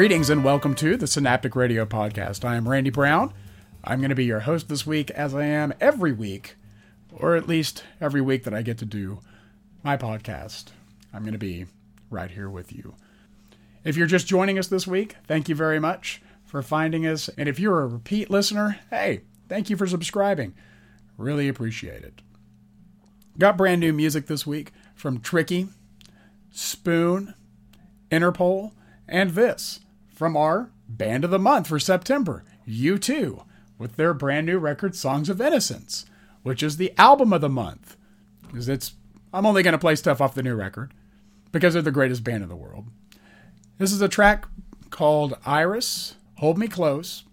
Greetings and welcome to the Synaptic Radio Podcast. I am Randy Brown. I'm going to be your host this week, as I am every week, or at least every week that I get to do my podcast. I'm going to be right here with you. If you're just joining us this week, thank you very much for finding us. And if you're a repeat listener, hey, thank you for subscribing. Really appreciate it. Got brand new music this week from Tricky, Spoon, Interpol, and this from our Band of the Month for September, U2, with their brand new record Songs of Innocence, which is the album of the month. Because it's I'm only going to play stuff off the new record because they're the greatest band in the world. This is a track called Iris, Hold Me Close,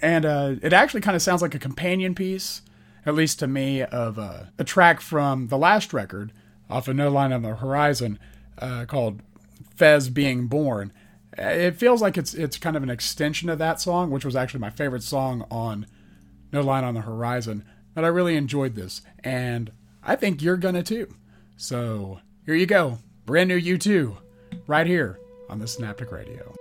and uh, it actually kind of sounds like a companion piece, at least to me, of uh, a track from the last record off of No Line on the Horizon uh, called Fez Being Born. It feels like it's it's kind of an extension of that song, which was actually my favorite song on No Line on the Horizon. But I really enjoyed this, and I think you're gonna too. So here you go, brand new U2, right here on the Synaptic Radio.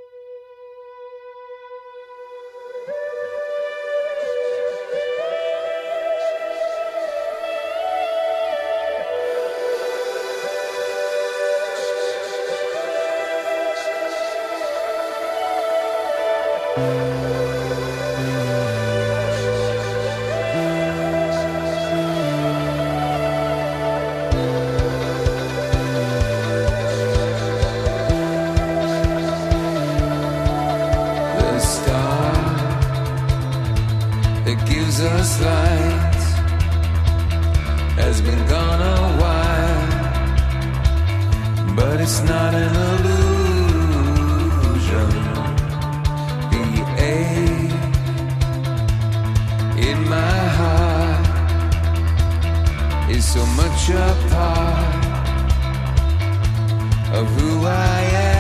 So much a part of who I am.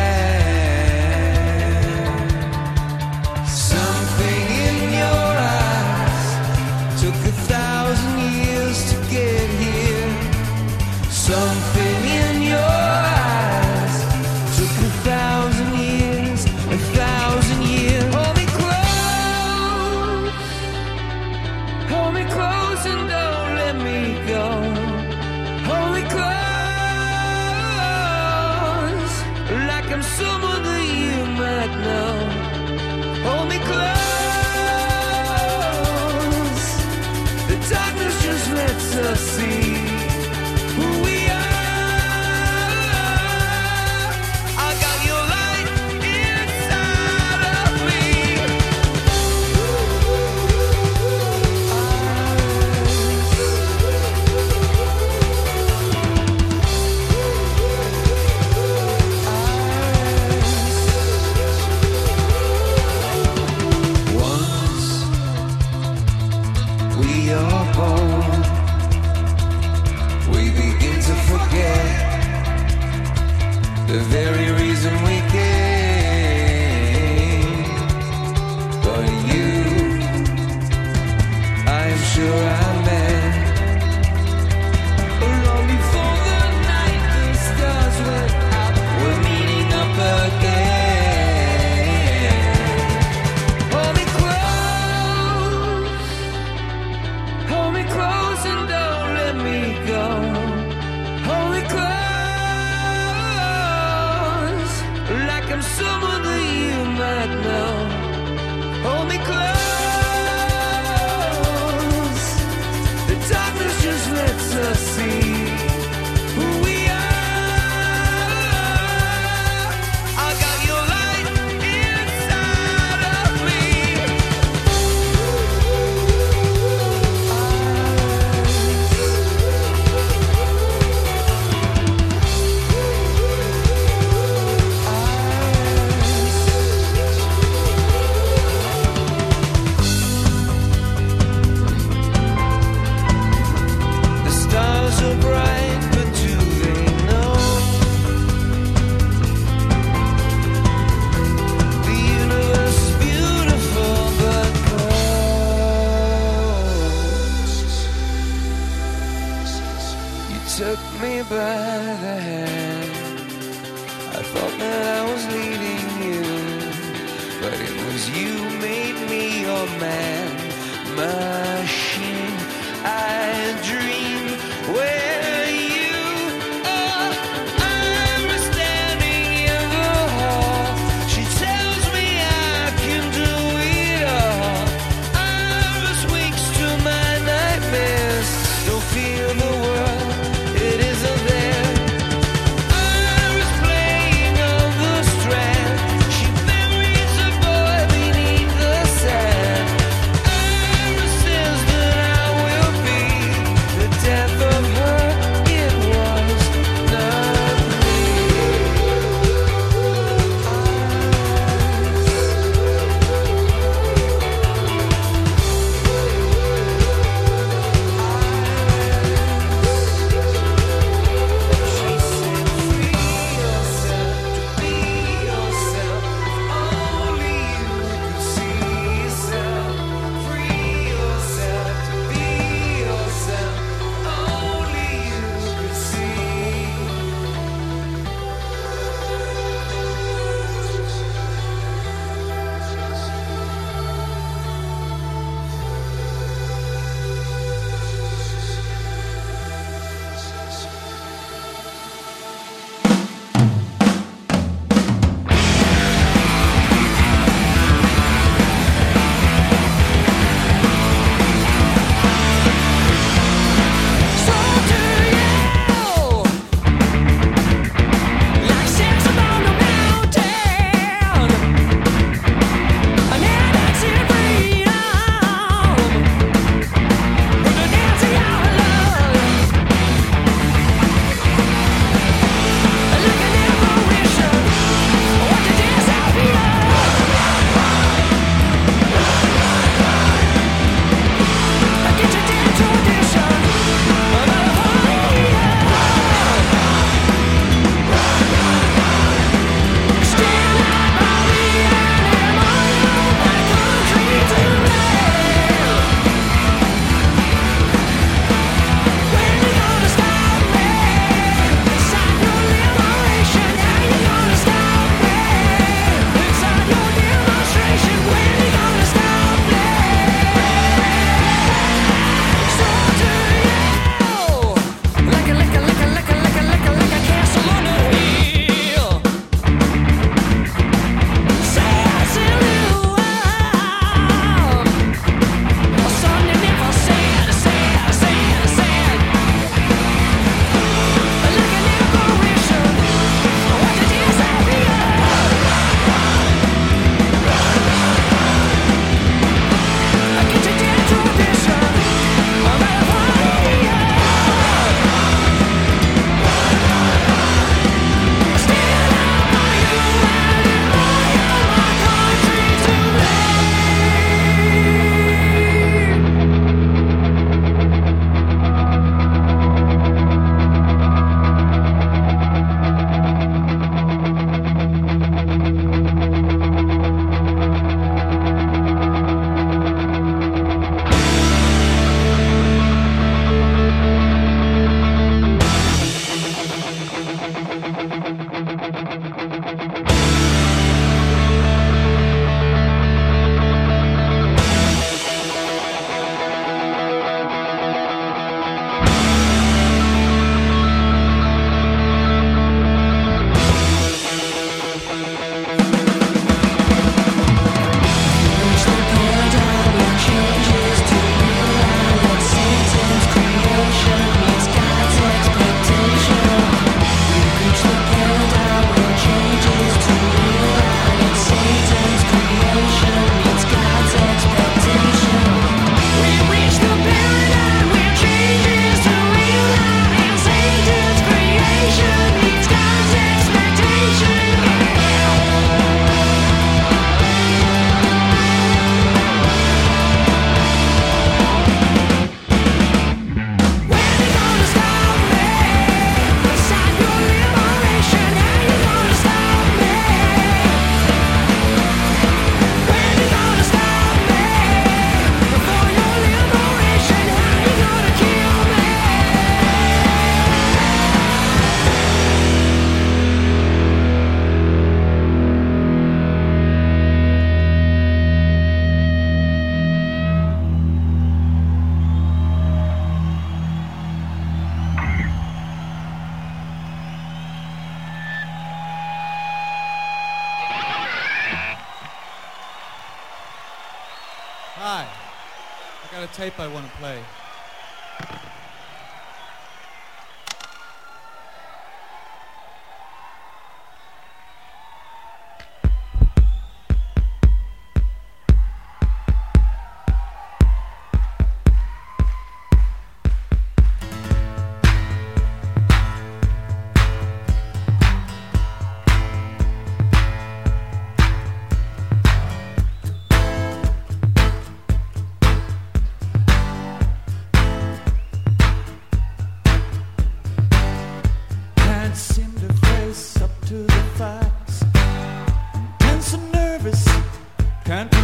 Can't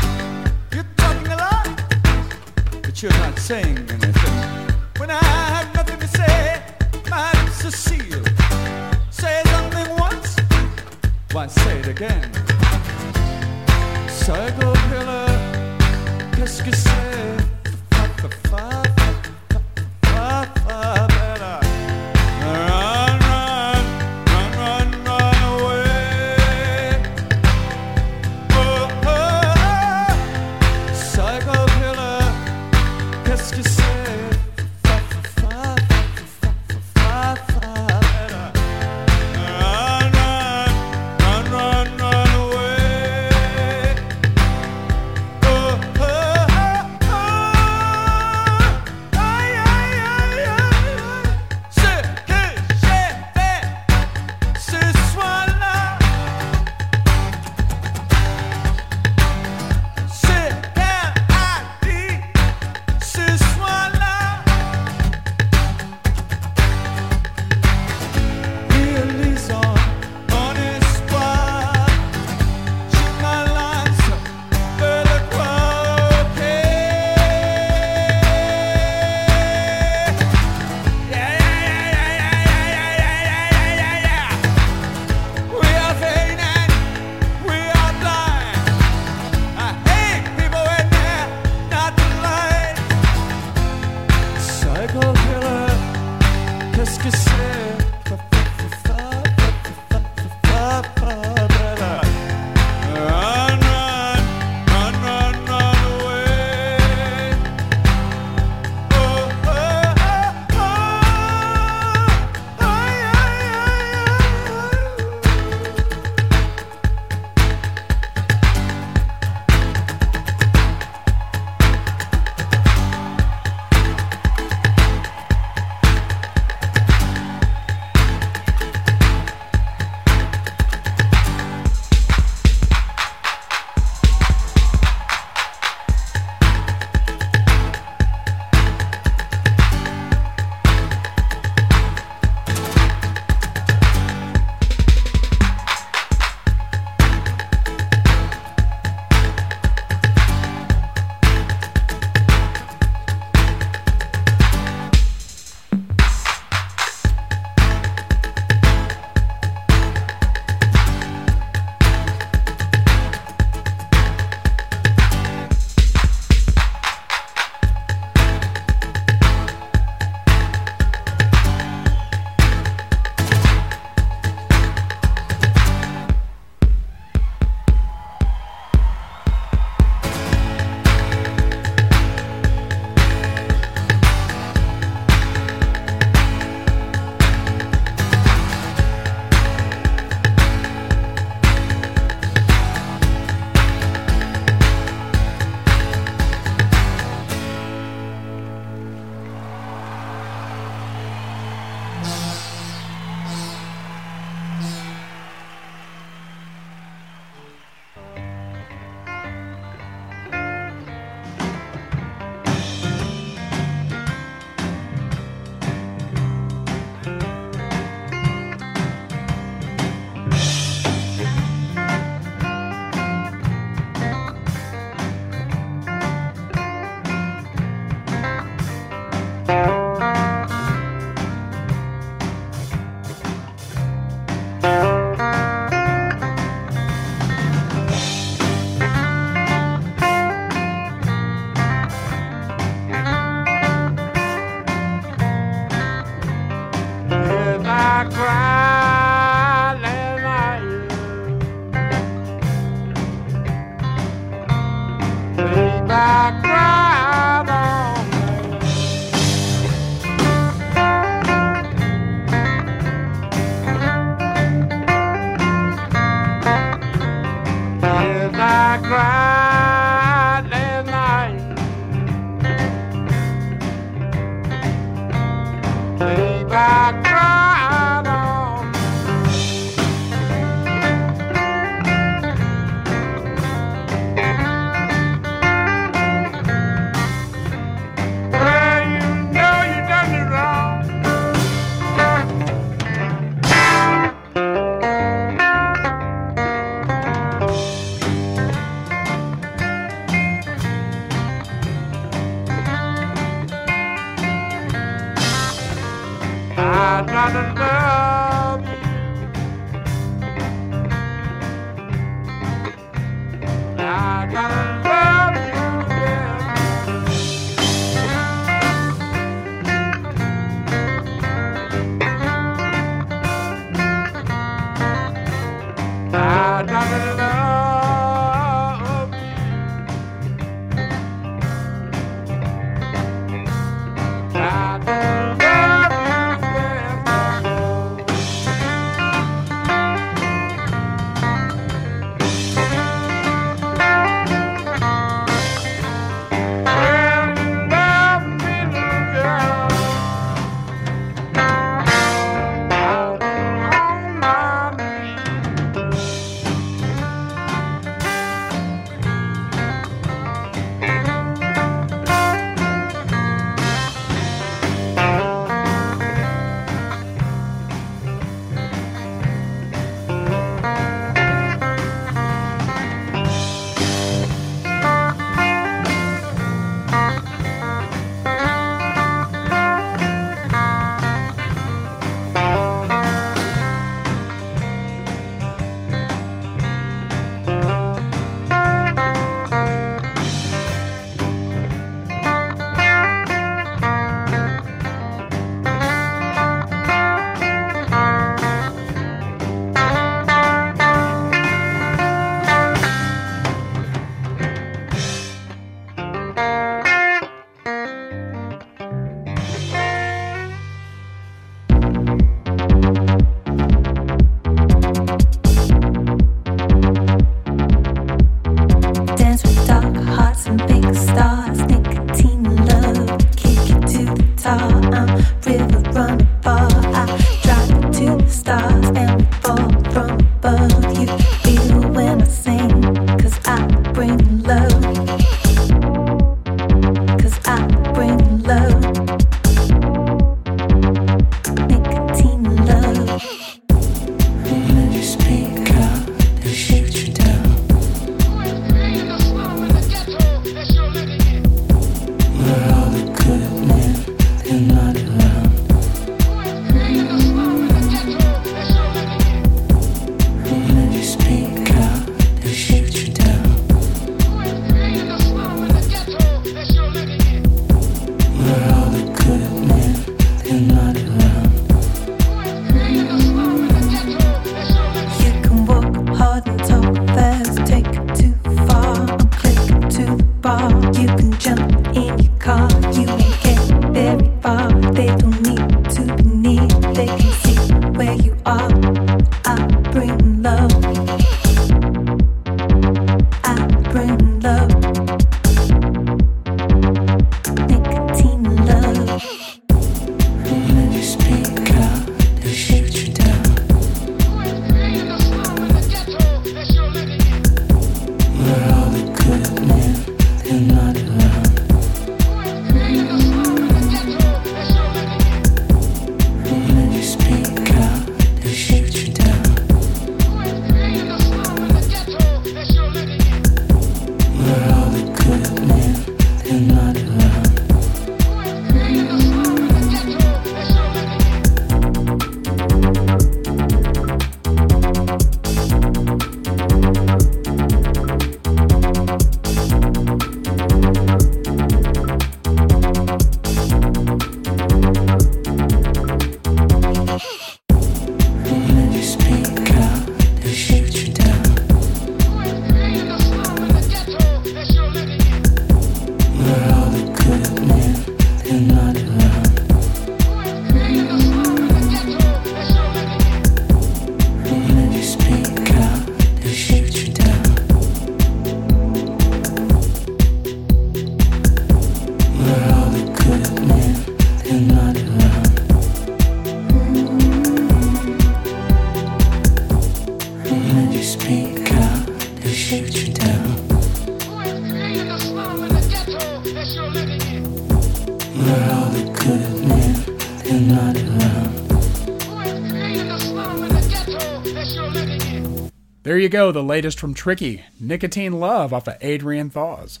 There you go, the latest from Tricky, Nicotine Love off of Adrian Thaws.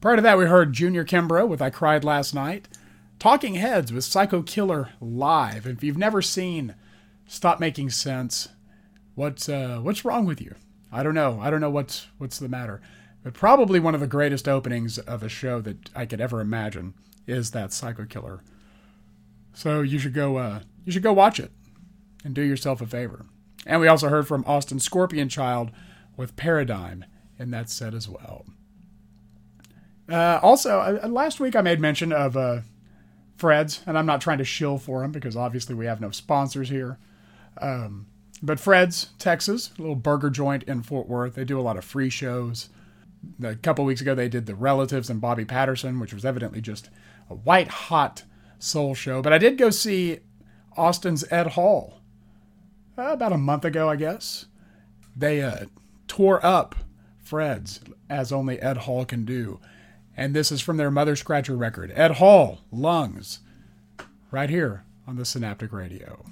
Prior to that, we heard Junior Kimbrough with I Cried Last Night, Talking Heads with Psycho Killer live. If you've never seen Stop Making Sense, what's uh, what's wrong with you? I don't know. I don't know what's what's the matter. But probably one of the greatest openings of a show that I could ever imagine is that Psycho Killer. So you should go uh, you should go watch it and do yourself a favor. And we also heard from Austin Scorpion Child with Paradigm in that set as well. Uh, also, uh, last week I made mention of uh, Fred's, and I'm not trying to shill for him because obviously we have no sponsors here. Um, but Fred's, Texas, a little burger joint in Fort Worth. They do a lot of free shows. A couple weeks ago, they did The Relatives and Bobby Patterson, which was evidently just a white hot soul show. But I did go see Austin's Ed Hall uh, about a month ago, I guess. They uh, tore up Fred's as only Ed Hall can do. And this is from their Mother Scratcher record Ed Hall, Lungs, right here on the Synaptic Radio.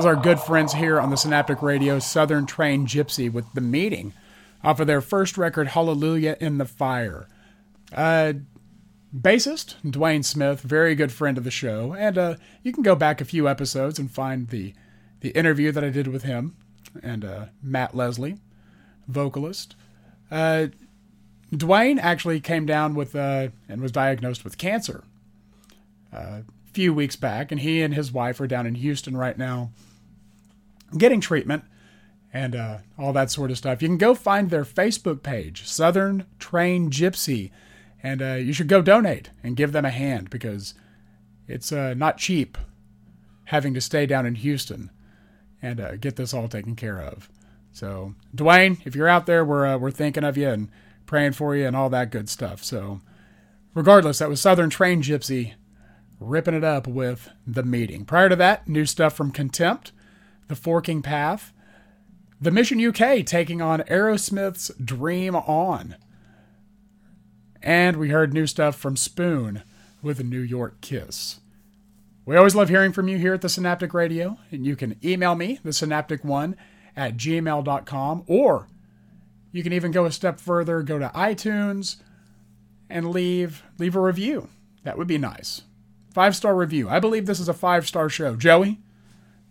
Was our good friends here on the Synaptic Radio Southern Train Gypsy with The Meeting off of their first record, Hallelujah in the Fire. Uh, bassist, Dwayne Smith, very good friend of the show, and uh, you can go back a few episodes and find the, the interview that I did with him and uh, Matt Leslie, vocalist. Uh, Dwayne actually came down with uh, and was diagnosed with cancer a few weeks back, and he and his wife are down in Houston right now getting treatment and uh, all that sort of stuff. You can go find their Facebook page, Southern Train Gypsy, and uh, you should go donate and give them a hand because it's uh, not cheap having to stay down in Houston and uh, get this all taken care of. So, Dwayne, if you're out there, we're uh, we're thinking of you and praying for you and all that good stuff. So, regardless, that was Southern Train Gypsy ripping it up with the meeting. Prior to that, new stuff from Contempt, The Forking Path, The Mission UK taking on Aerosmith's Dream On. And we heard new stuff from Spoon with a New York Kiss. We always love hearing from you here at the Synaptic Radio, and you can email me, the synaptic1 at gmail.com, or you can even go a step further, go to iTunes and leave leave a review. That would be nice. Five star review. I believe this is a five star show. Joey,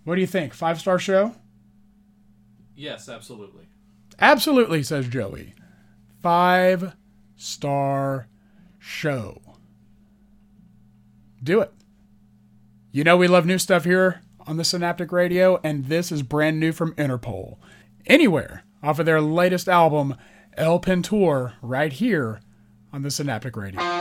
what do you think? Five star show? Yes, absolutely. Absolutely, says Joey. Five star show. Do it. You know we love new stuff here on the Synaptic Radio, and this is brand new from Interpol. Anywhere off of their latest album, El Pintor, right here on the Synaptic Radio.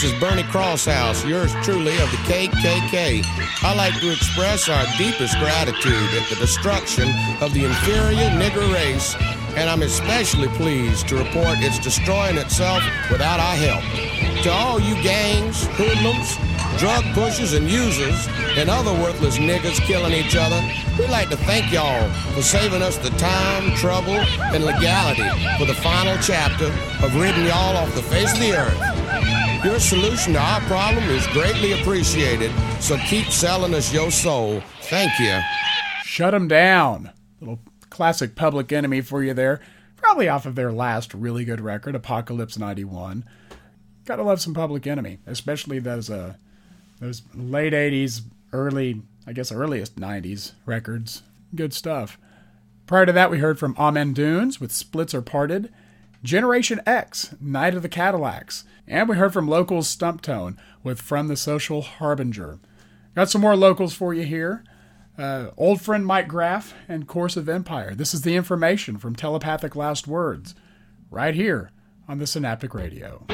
This is Bernie Crosshouse, yours truly of the KKK. I like to express our deepest gratitude at the destruction of the inferior nigger race, and I'm especially pleased to report it's destroying itself without our help. To all you gangs, hoodlums, drug pushers and users, and other worthless niggas killing each other, we'd like to thank y'all for saving us the time, trouble, and legality for the final chapter of ridding y'all off the face of the earth. Your solution to our problem is greatly appreciated, so keep selling us your soul. Thank you. Shut 'em down. Little classic public enemy for you there. Probably off of their last really good record, Apocalypse 91. Gotta love some public enemy, especially those uh those late 80s, early, I guess earliest 90s records. Good stuff. Prior to that, we heard from Amen Dunes with Splits Are Parted, Generation X, Night of the Cadillacs, and we heard from Locals Stump Tone with From the Social Harbinger. Got some more locals for you here. Uh, old friend Mike Graff and Course of Empire. This is the information from Telepathic Last Words, right here on the Synaptic Radio.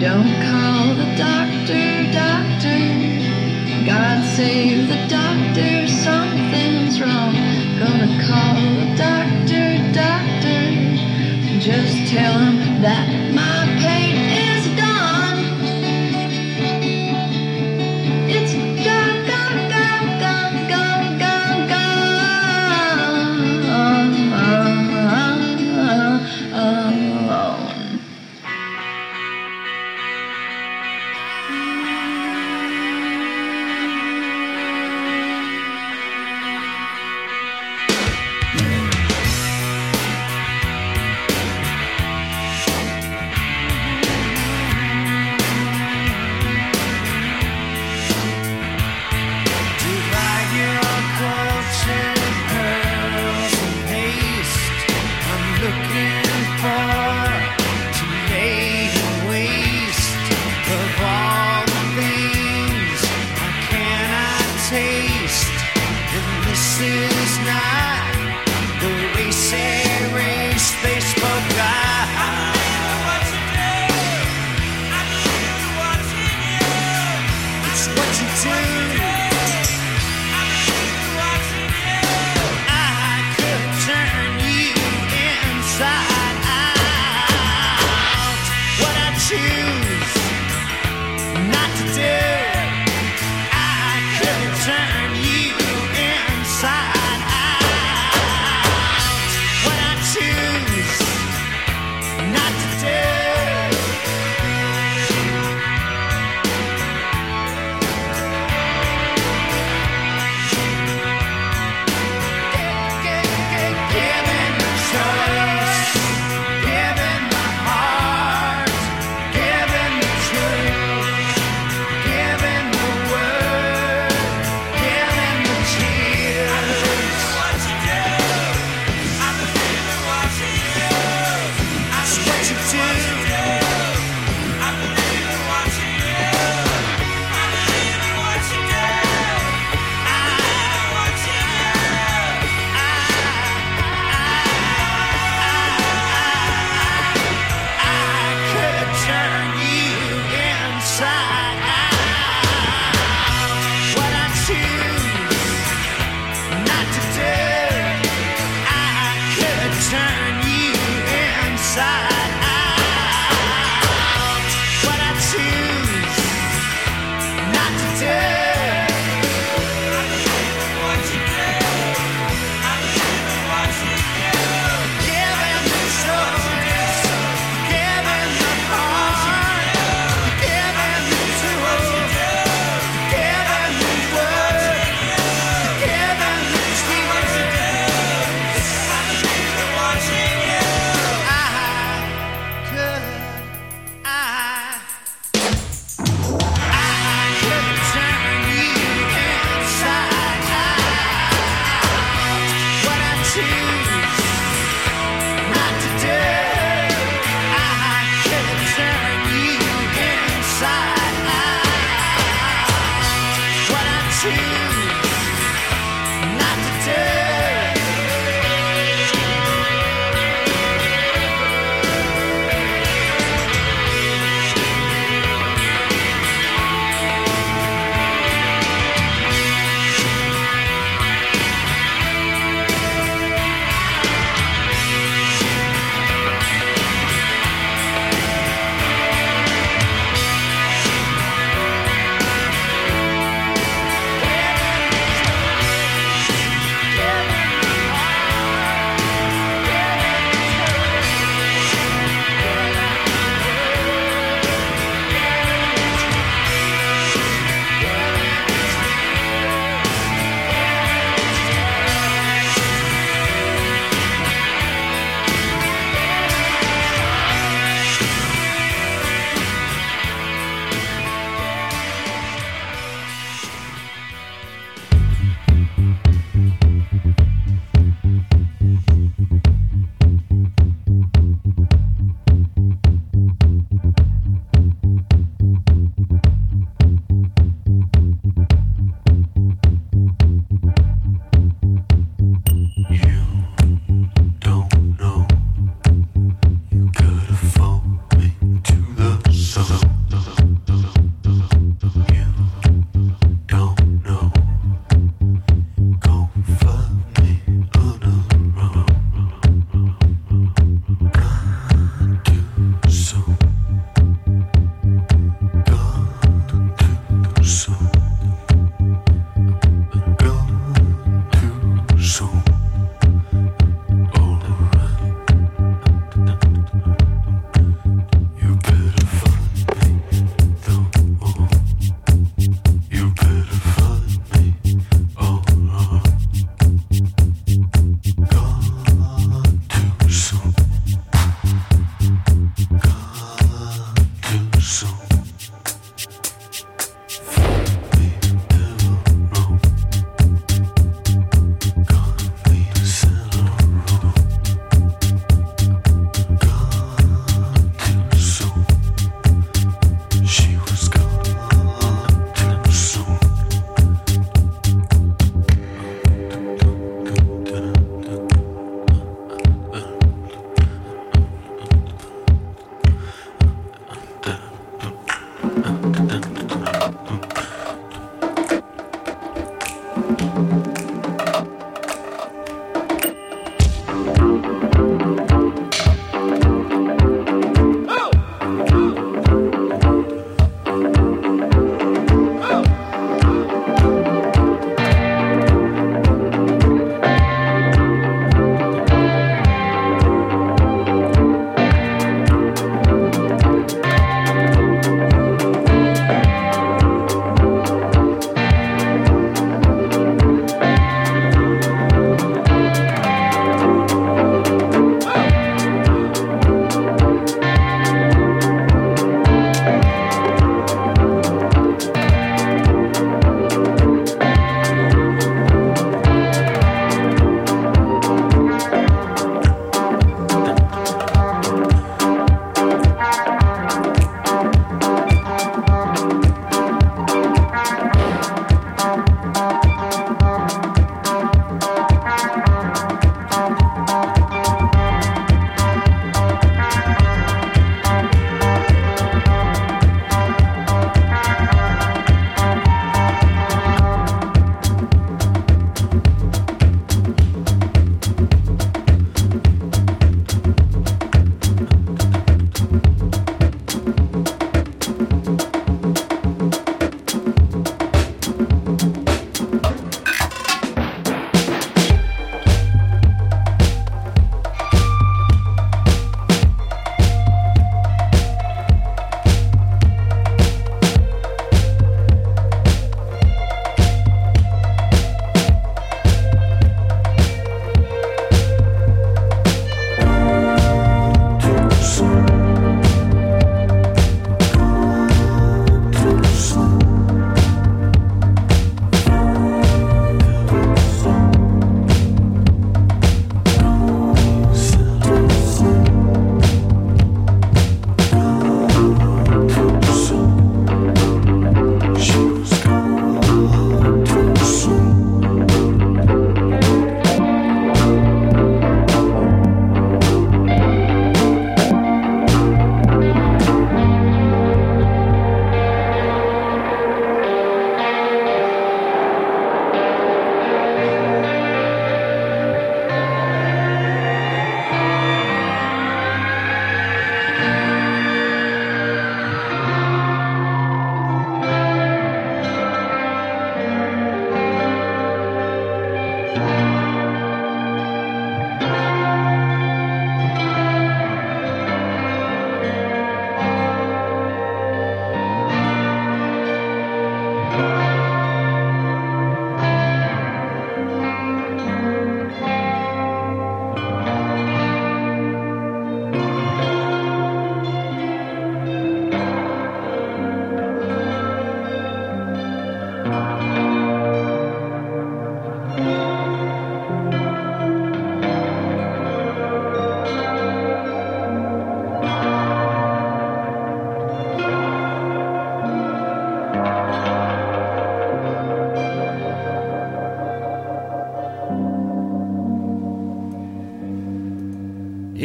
Don't call the doctor, doctor. God save the doctor,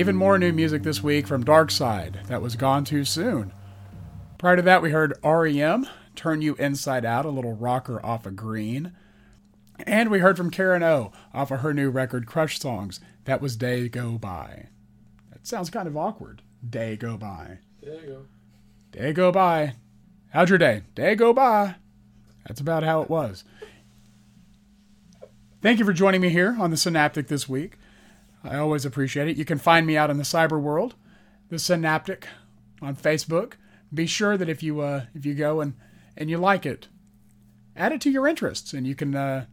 Even more new music this week from Darkside that was gone too soon. Prior to that, we heard REM, Turn You Inside Out, a little rocker off of Green. And we heard from Karen O off of her new record, Crush Songs. That was Day Go By. That sounds kind of awkward. Day Go By. You go. Day go by. How'd your day? Day go by. That's about how it was. Thank you for joining me here on the Synaptic this week. I always appreciate it. You can find me out in the cyber world, the Synaptic, on Facebook. Be sure that if you uh, if you go and and you like it, add it to your interests, and you can uh,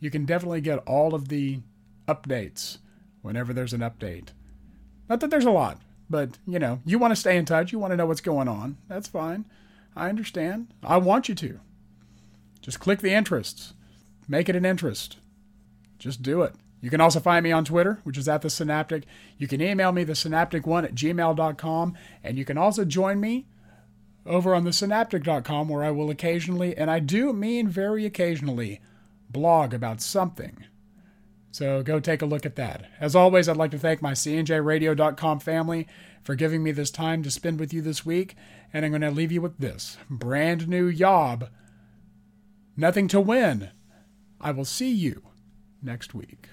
you can definitely get all of the updates whenever there's an update. Not that there's a lot, but you know, you want to stay in touch, you want to know what's going on. That's fine. I understand. I want you to. Just click the interests. Make it an interest. Just do it. You can also find me on Twitter, which is at the Synaptic. You can email me the synaptic1 at gmail.com, and you can also join me over on the synaptic.com where I will occasionally, and I do mean very occasionally, blog about something. So go take a look at that. As always, I'd like to thank my CNJRadio.com family for giving me this time to spend with you this week, and I'm going to leave you with this brand new yob. Nothing to win, I will see you next week.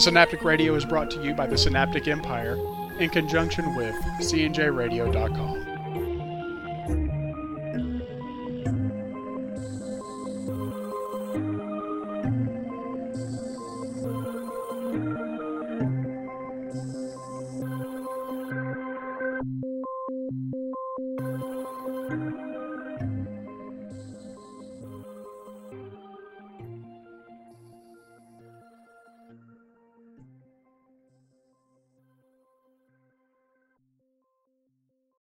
The Synaptic Radio is brought to you by the Synaptic Empire in conjunction with cnjradio.com.